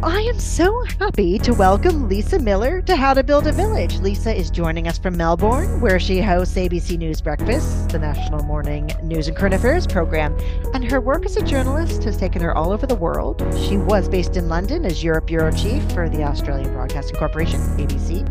I am so happy to welcome Lisa Miller to How to Build a Village. Lisa is joining us from Melbourne, where she hosts ABC News Breakfast, the national morning news and current affairs program. And her work as a journalist has taken her all over the world. She was based in London as Europe Bureau Chief for the Australian Broadcasting Corporation, ABC.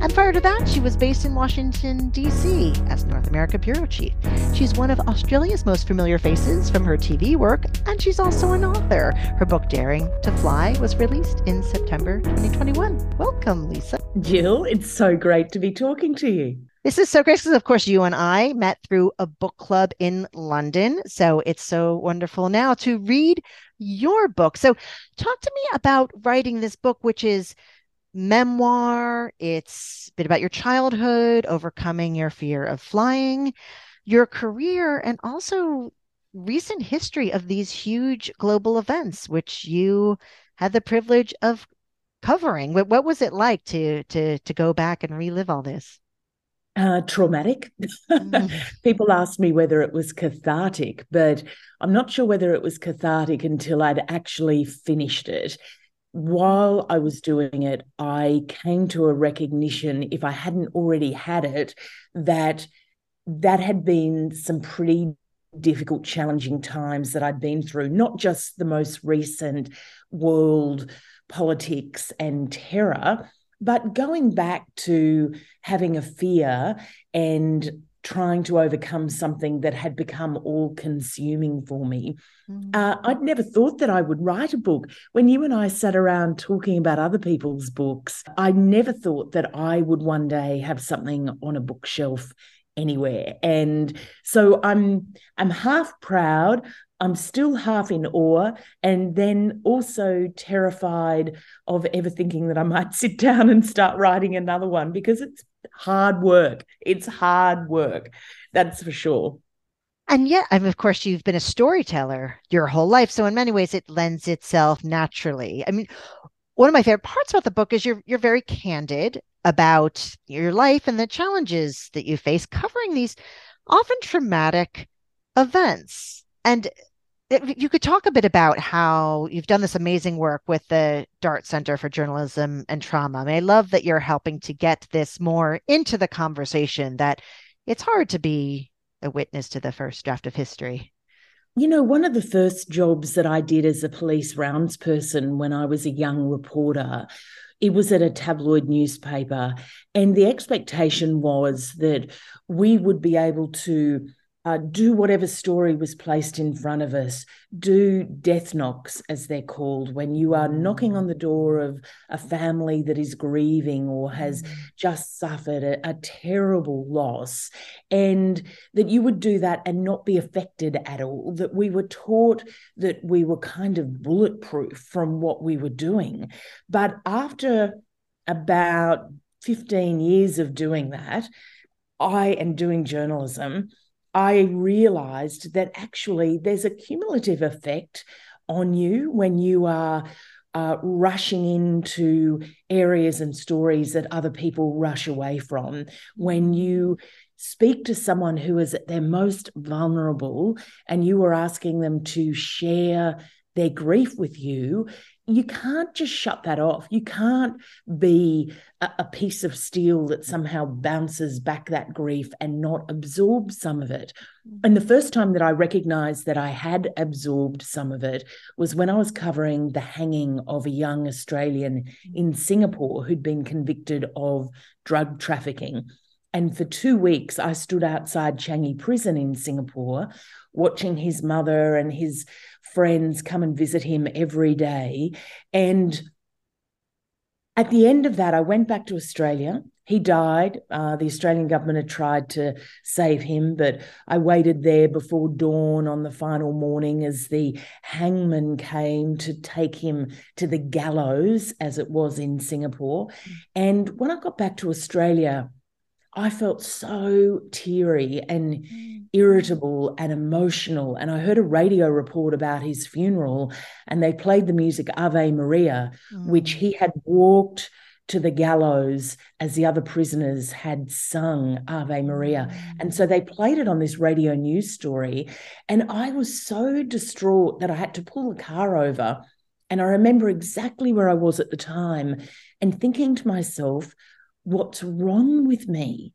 And prior to that, she was based in Washington, D.C. as North America Bureau Chief. She's one of Australia's most familiar faces from her TV work, and she's also an author. Her book, Daring to Fly, was released in September 2021. Welcome, Lisa. Jill, it's so great to be talking to you. This is so great because, of course, you and I met through a book club in London. So it's so wonderful now to read your book. So, talk to me about writing this book, which is memoir. It's a bit about your childhood, overcoming your fear of flying, your career, and also recent history of these huge global events, which you had the privilege of covering. What, what was it like to to to go back and relive all this? Uh, traumatic. Mm. People asked me whether it was cathartic, but I'm not sure whether it was cathartic until I'd actually finished it while I was doing it, I came to a recognition, if I hadn't already had it, that that had been some pretty difficult, challenging times that I'd been through, not just the most recent world politics and terror, but going back to having a fear and trying to overcome something that had become all consuming for me. Mm. Uh, I'd never thought that I would write a book. When you and I sat around talking about other people's books, I never thought that I would one day have something on a bookshelf anywhere. And so I'm I'm half proud. I'm still half in awe and then also terrified of ever thinking that I might sit down and start writing another one because it's hard work. It's hard work. That's for sure. And yet, I mean, of course, you've been a storyteller your whole life. So in many ways, it lends itself naturally. I mean, one of my favorite parts about the book is you're you're very candid about your life and the challenges that you face, covering these often traumatic events. And you could talk a bit about how you've done this amazing work with the Dart Center for Journalism and Trauma. I, mean, I love that you're helping to get this more into the conversation that it's hard to be a witness to the first draft of history. You know, one of the first jobs that I did as a police rounds person when I was a young reporter, it was at a tabloid newspaper. And the expectation was that we would be able to uh, do whatever story was placed in front of us, do death knocks, as they're called, when you are knocking on the door of a family that is grieving or has mm. just suffered a, a terrible loss, and that you would do that and not be affected at all. That we were taught that we were kind of bulletproof from what we were doing. But after about 15 years of doing that, I am doing journalism I realized that actually there's a cumulative effect on you when you are uh, rushing into areas and stories that other people rush away from. When you speak to someone who is at their most vulnerable and you are asking them to share their grief with you, you can't just shut that off. You can't be a, a, piece of steel that somehow bounces back that grief and not absorb some of it. Mm-hmm. And the first time that I recognized that I had absorbed some of it was when I was covering the hanging of a young Australian mm-hmm. in Singapore who'd been convicted of drug trafficking. And for two weeks, I stood outside Changi prison in Singapore, watching his mother and his friends come and visit him every day. And at the end of that, I went back to Australia. He died. Uh, the Australian government had tried to save him, but I waited there before dawn on the final morning as the hangman came to take him to the gallows, as it was in Singapore. And when I got back to Australia, I felt so teary and mm. irritable and emotional. And I heard a radio report about his funeral, and they played the music Ave Maria, mm. which he had walked to the gallows as the other prisoners had sung Ave Maria. Mm. And so they played it on this radio news story. And I was so distraught that I had to pull the car over And I remember exactly where I was at the time and thinking to myself, what's wrong with me?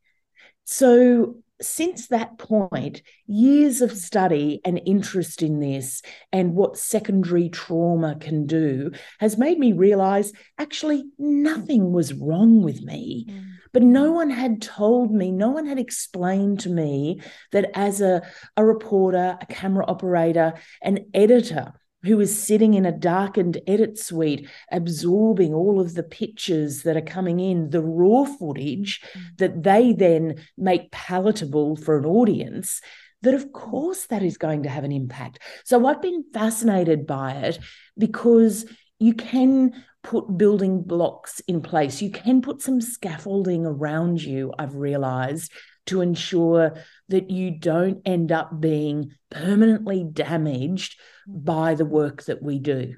So since that point, years of study and interest in this and what secondary trauma can do has made me realize actually nothing was wrong with me. Mm. But no one had told me, no one had explained to me that as a, a reporter, a camera operator, an editor, who is sitting in a darkened edit suite, absorbing all of the pictures that are coming in, the raw footage mm. that they then make palatable for an audience, that of course that is going to have an impact. So I've been fascinated by it because you can put building blocks in place. You can put some scaffolding around you, I've realized, to ensure that you don't end up being permanently damaged by the work that we do.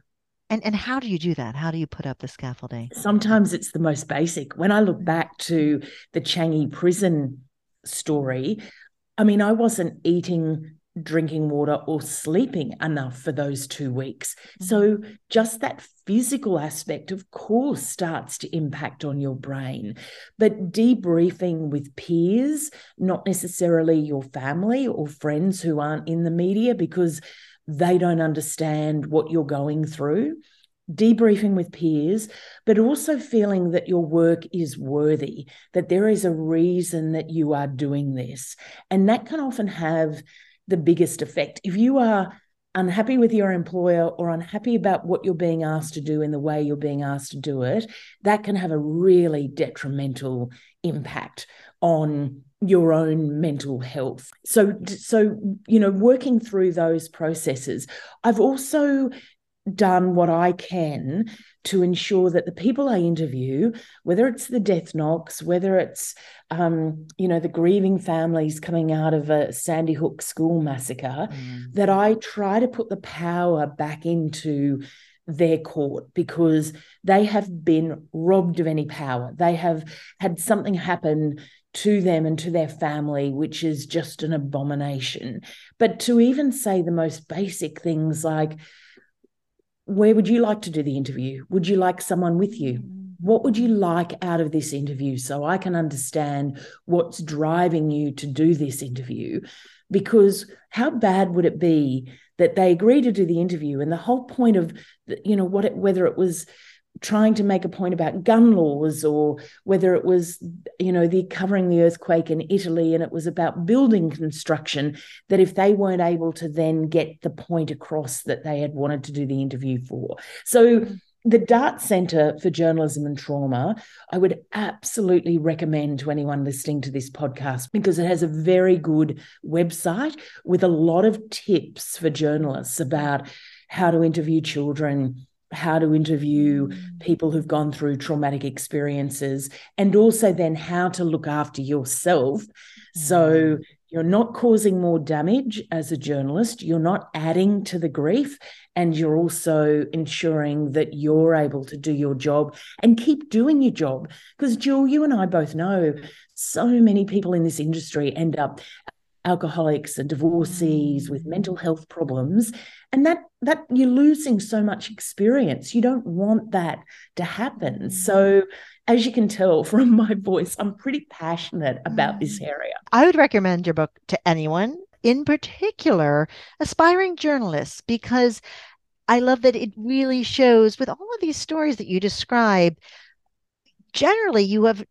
And and how do you do that? How do you put up the scaffolding? Sometimes it's the most basic. When I look back to the Changi prison story, I mean, I wasn't eating drinking water or sleeping enough for those two weeks. Mm-hmm. So, just that physical aspect, of course, starts to impact on your brain. But debriefing with peers, not necessarily your family or friends who aren't in the media because they don't understand what you're going through. Debriefing with peers, but also feeling that your work is worthy, that there is a reason that you are doing this. And that can often have the biggest effect. If you are unhappy with your employer or unhappy about what you're being asked to do in the way you're being asked to do it, that can have a really detrimental impact on your own mental health. So so you know working through those processes. I've also done what I can to ensure that the people I interview, whether it's the death knocks, whether it's um, you know the grieving families coming out of a Sandy Hook school massacre, mm. that I try to put the power back into their court because they have been robbed of any power. They have had something happen to them and to their family, which is just an abomination. But to even say the most basic things like, where would you like to do the interview? Would you like someone with you? Mm. What would you like out of this interview so I can understand what's driving you to do this interview? Because how bad would it be that they agree to do the interview and the whole point of you know what it, whether it was trying to make a point about gun laws or whether it was you know the covering the earthquake in Italy and it was about building construction that if they weren't able to then get the point across that they had wanted to do the interview for. So the Dart Centre for Journalism and Trauma, I would absolutely recommend to anyone listening to this podcast because it has a very good website with a lot of tips for journalists about how to interview children, how to interview mm. people who've gone through traumatic experiences, and also then how to look after yourself. Mm. So you're not causing more damage as a journalist, you're not adding to the grief, and you're also ensuring that you're able to do your job and keep doing your job. Because, Jill, you and I both know so many people in this industry end up alcoholics and divorcees with mm. mental health problems and that that you're losing so much experience you don't want that to happen mm. so as you can tell from my voice i'm pretty passionate about this mm. area i would recommend your book to anyone in particular aspiring journalists because i love that it really shows with all of these stories that you describe generally you have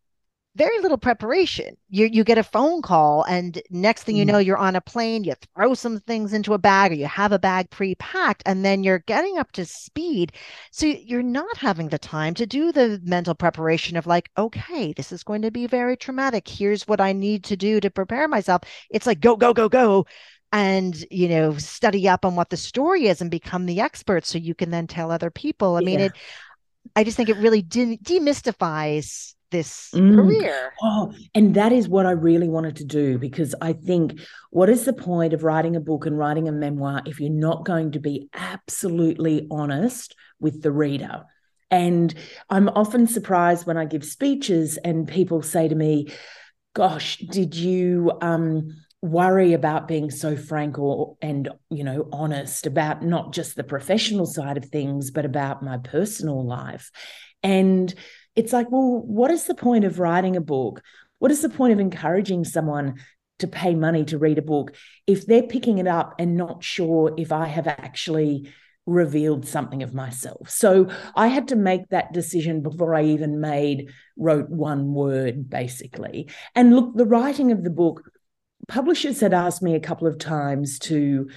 very little preparation. You you get a phone call, and next thing you mm. know, you're on a plane. You throw some things into a bag, or you have a bag pre-packed, and then you're getting up to speed. So you're not having the time to do the mental preparation of like, okay, this is going to be very traumatic. Here's what I need to do to prepare myself. It's like go go go go. And you know, study up on what the story is and become the expert, so you can then tell other people. I yeah. mean, it. I just think it really de- demystifies this mm. career. Oh, and that is what I really wanted to do because I think what is the point of writing a book and writing a memoir if you're not going to be absolutely honest with the reader? And I'm often surprised when I give speeches and people say to me, Gosh, did you um, worry about being so frank or and you know honest about not just the professional side of things but about my personal life and it's like well what is the point of writing a book? What is the point of encouraging someone to pay money to read a book if they're picking it up and not sure if i have actually revealed something of myself? So i had to make that decision before i even made wrote one word basically. And look the writing of the book publishers had asked me a couple of times to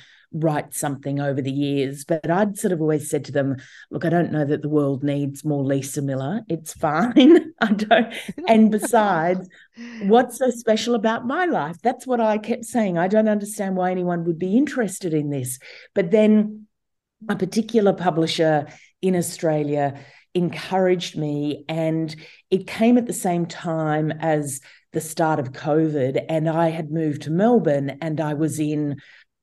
write something over the years, but I'd sort of always said to them, look, I don't know that the world needs more Lisa Miller. It's fine. I don't. And besides, what's so special about my life? That's what I kept saying. I don't understand why anyone would be interested in this. But then a particular publisher in Australia encouraged me, and it came at the same time as the start of COVID, and I had moved to Melbourne and I was in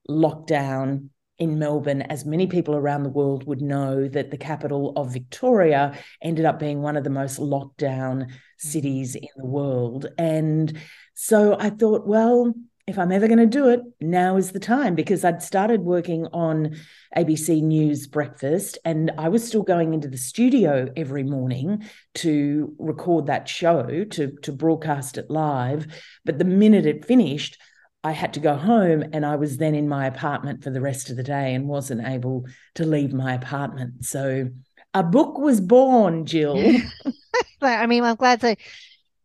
lockdown in Melbourne, as many people around the world would know, that the capital of Victoria ended up being one of the most locked down mm. cities in the world. And so I thought, well, if I'm ever going to do it, now is the time because I'd started working on ABC News Breakfast and I was still going into the studio every morning to record that show, to, to broadcast it live. But the minute it finished, I had to go home and I was then in my apartment for the rest of the day and wasn't able to leave my apartment. So a book was born, Jill. I mean, I'm glad to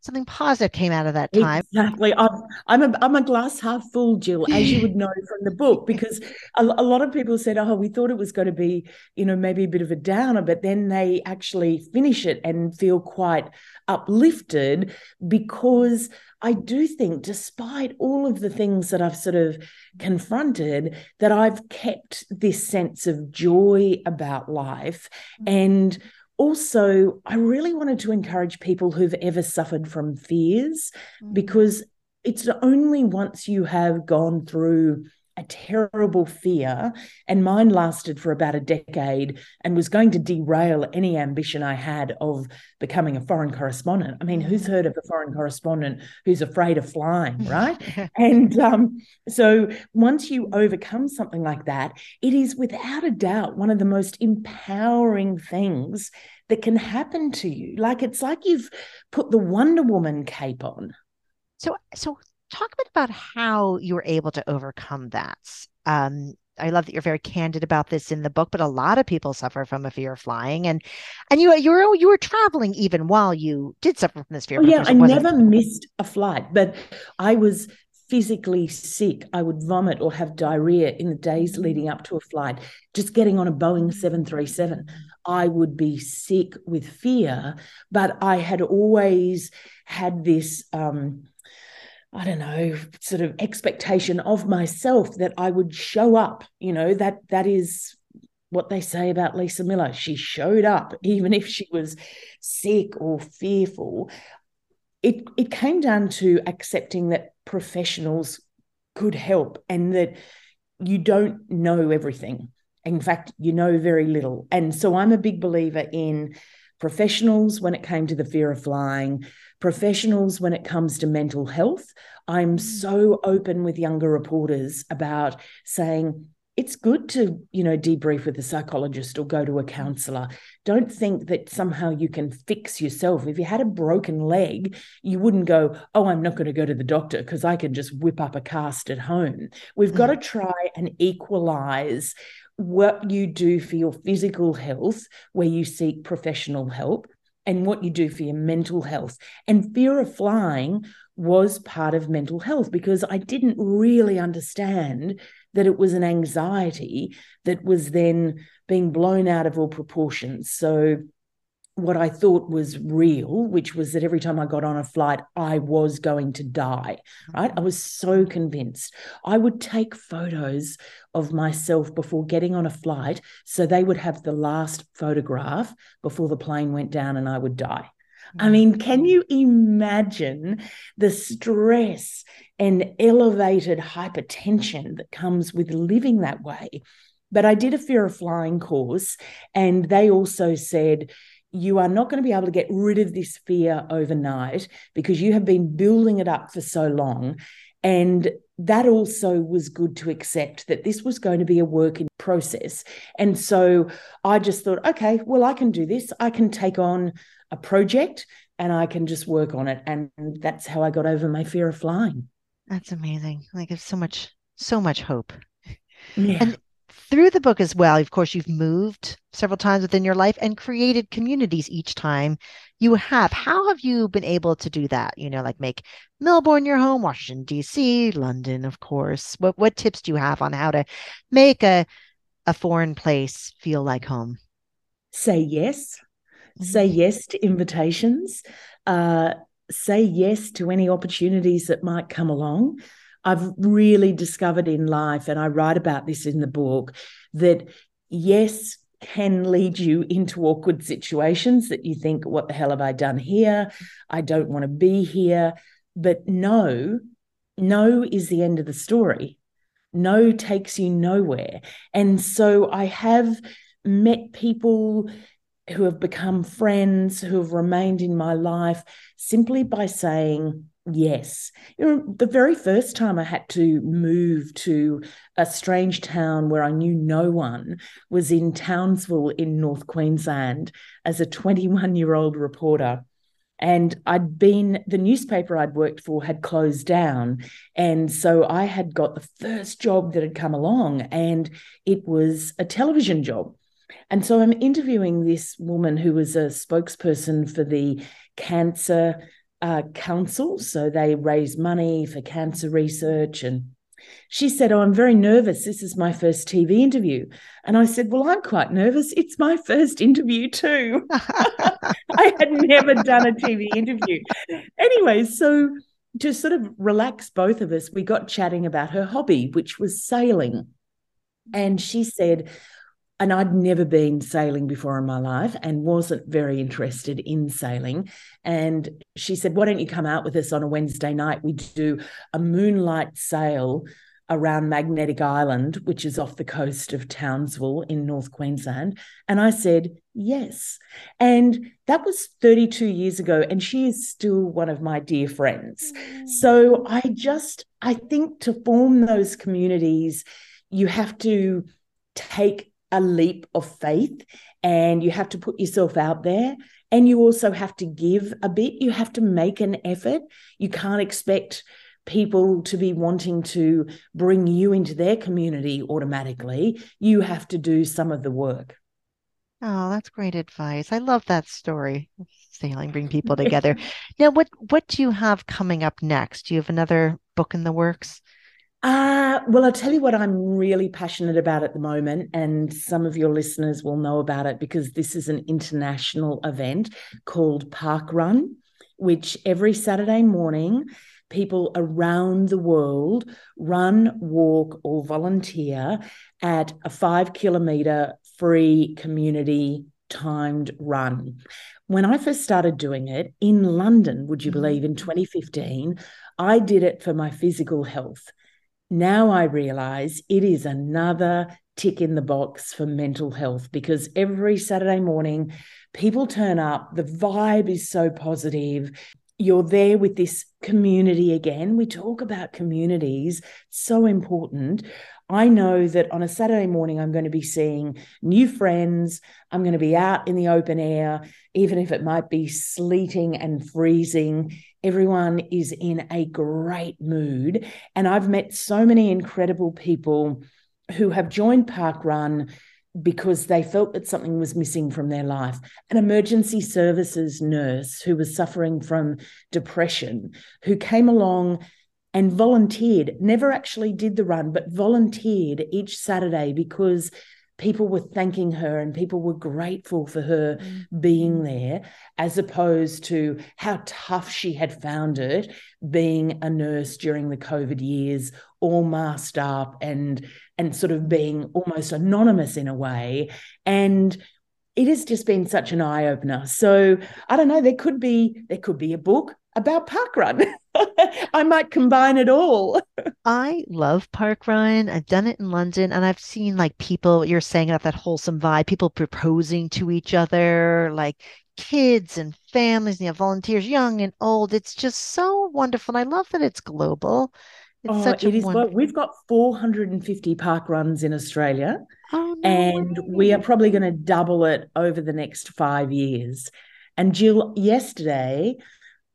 something positive came out of that time. Exactly. I'm, I'm, a, I'm a glass half full, Jill, as you would know from the book, because a, a, lot of people said, oh, we thought it was going to be, you know, maybe a bit of a downer, but then they actually finish it and feel quite uplifted because I do think, despite all of the things that I've sort of confronted, that I've kept this sense of joy about life mm. and also, I really wanted to encourage people who've ever suffered from fears mm-hmm. because it's only once you have gone through a terrible fear, and mine lasted for about a decade and was going to derail any ambition I had of becoming a foreign correspondent. I mean, who's heard of a foreign correspondent who's afraid of flying, right? and um, so once you overcome something like that, it is without a doubt one of the most empowering things that can happen to you. Like it's like you've put the Wonder Woman cape on. So, so talk a bit about how you were able to overcome that. Um, I love that you're very candid about this in the book, but a lot of people suffer from a fear of flying, and and you you were you were traveling even while you did suffer from this fear. Oh, yeah, I never missed a flight, but I was physically sick. I would vomit or have diarrhea in the days leading up to a flight. Just getting on a Boeing seven three seven, I would be sick with fear, but I had always had this. Um, I don't know, sort of expectation of myself that I would show up. You know, that that is what they say about Lisa Miller. She showed up, even if she was sick or fearful. It it came down to accepting that professionals could help and that you don't know everything. In fact, you know very little. And so I'm a big believer in professionals when it came to the fear of flying, professionals when it comes to mental health. I'm mm. so open with younger reporters about saying, it's good to you know debrief with a psychologist or go to a counselor don't think that somehow you can fix yourself if you had a broken leg you wouldn't go oh i'm not going to go to the doctor because i can just whip up a cast at home we've got to mm. try and equalize what you do for your physical health where you seek professional help and what you do for your mental health. And fear of flying was part of mental health because I didn't really understand that it was an anxiety that was then being blown out of all proportions. So what I thought was real, which was that every time I got on a flight, I was going to die. Right. I was so convinced. I would take photos of myself before getting on a flight so they would have the last photograph before the plane went down and I would die. I mm. mean, can you imagine the stress and elevated hypertension that comes with living that way? But I did a fear of flying course, and they also said, you are not going to be able to get rid of this fear overnight because you have been building it up for so long. And that also was good to accept that this was going to be a work in process. And so I just thought, okay, well, I can do this. I can take on a project and I can just work on it. And that's how I got over my fear of flying. That's amazing. Like it's so much, so much hope. Yeah. And through the book as well, of course, you've moved several times within your life and created communities each time you have. How have you been able to do that? You know, like make Melbourne your home, Washington, D.C., London, of course. What what tips do you have on how to make a a foreign place feel like home? Say yes. Mm-hmm. Say yes to invitations. Uh, say yes to any opportunities that might come along. I've really discovered in life, and I write about this in the book, that yes can lead you into awkward situations that you think, what the hell have I done here? I don't want to be here. But no, no is the end of the story. No takes you nowhere. And so I have met people who have become friends, who have remained in my life simply by saying, Yes. You know, the very first time I had to move to a strange town where I knew no one was in Townsville in North Queensland as a 21 year old reporter. And I'd been, the newspaper I'd worked for had closed down. And so I had got the first job that had come along, and it was a television job. And so I'm interviewing this woman who was a spokesperson for the cancer uh, council. So they raise money for cancer research. And she said, Oh, I'm very nervous. This is my first TV interview. And I said, Well, I'm quite nervous. It's my first interview too. I had never done a TV interview. Anyway, so to sort of relax both of us, we got chatting about her hobby, which was sailing. And she said, and I'd never been sailing before in my life and wasn't very interested in sailing. And she said, Why don't you come out with us on a Wednesday night? We do a moonlight sail around Magnetic Island, which is off the coast of Townsville in North Queensland. And I said, Yes. And that was 32 years ago. And she is still one of my dear friends. Mm. So I just, I think to form those communities, you have to take a leap of faith and you have to put yourself out there. And you also have to give a bit. You have to make an effort. You can't expect people to be wanting to bring you into their community automatically. You have to do some of the work. Oh that's great advice. I love that story sailing bring people together. Now what what do you have coming up next? Do you have another book in the works uh, well, I'll tell you what I'm really passionate about at the moment, and some of your listeners will know about it because this is an international event called Park Run, which every Saturday morning, people around the world run, walk, or volunteer at a five kilometer free community timed run. When I first started doing it in London, would you believe, in mm. 2015, I did it for my physical health now I realize it is another tick in the box for mental health because every Saturday morning, people turn up, the vibe is so positive. You're there with this community again. We talk about communities, so important. I know that on a Saturday morning, I'm going to be seeing new friends. I'm going to be out in the open air, even if it might be sleeting and freezing. Everyone is in a great mood. And I've met so many incredible people who have joined Park Run because they felt that something was missing from their life. An emergency services nurse who was suffering from depression, who came along and volunteered, never actually did the run, but volunteered each Saturday because people were thanking her and people were grateful for her mm. being there, as opposed to how tough she had found it being a nurse during the COVID years, all masked up and and sort of being almost anonymous in a way. And it has just been such an eye opener. So I don't know. There could be there could be a book about parkrun. I might combine it all. I love park run. I've done it in London and I've seen like people, you're saying about that wholesome vibe, people proposing to each other, like kids and families, and you know, volunteers, young and old. It's just so wonderful. And I love that it's global It's oh, it is. Well, we've got 450 park runs in Australia, oh, no and way. we are probably going to double it over the next five years. And Jill, yesterday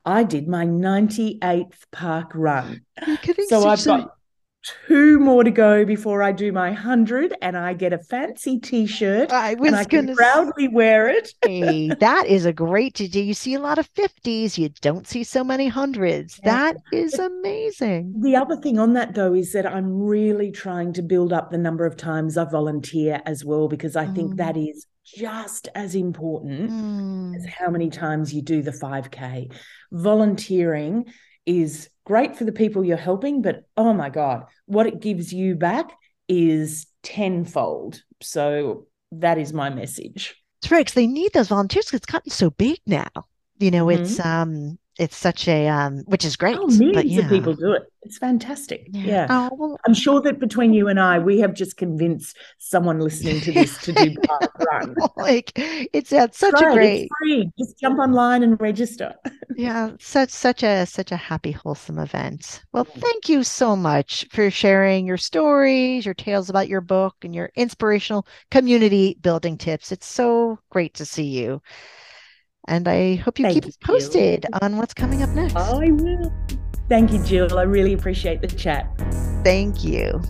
I did my 98th park run. So I've got two more to go before I do my 100 and I get a fancy t-shirt I was and I gonna can proudly wear it. hey, that is a great to do. You see a lot of 50s, you don't see so many hundreds. That is amazing. The other thing on that though is that I'm really trying to build up the number of times I volunteer as well because I mm. think that is just as important mm. as how many times you do the 5k. Volunteering is great for the people you're helping, but oh my God, what it gives you back is tenfold. So that is my message. It's right because they need those volunteers because it's gotten so big now. You know, mm-hmm. it's um it's such a um which is great. Oh, millions yeah. of people do it. It's fantastic. Yeah. yeah. Oh, well, I'm sure that between you and I, we have just convinced someone listening to this to do park run. like it's at such a great it's free. Just jump online and register. yeah, such such a such a happy, wholesome event. Well, thank you so much for sharing your stories, your tales about your book, and your inspirational community building tips. It's so great to see you. And I hope you Thank keep us posted on what's coming up next. I will. Thank you, Jill. I really appreciate the chat. Thank you.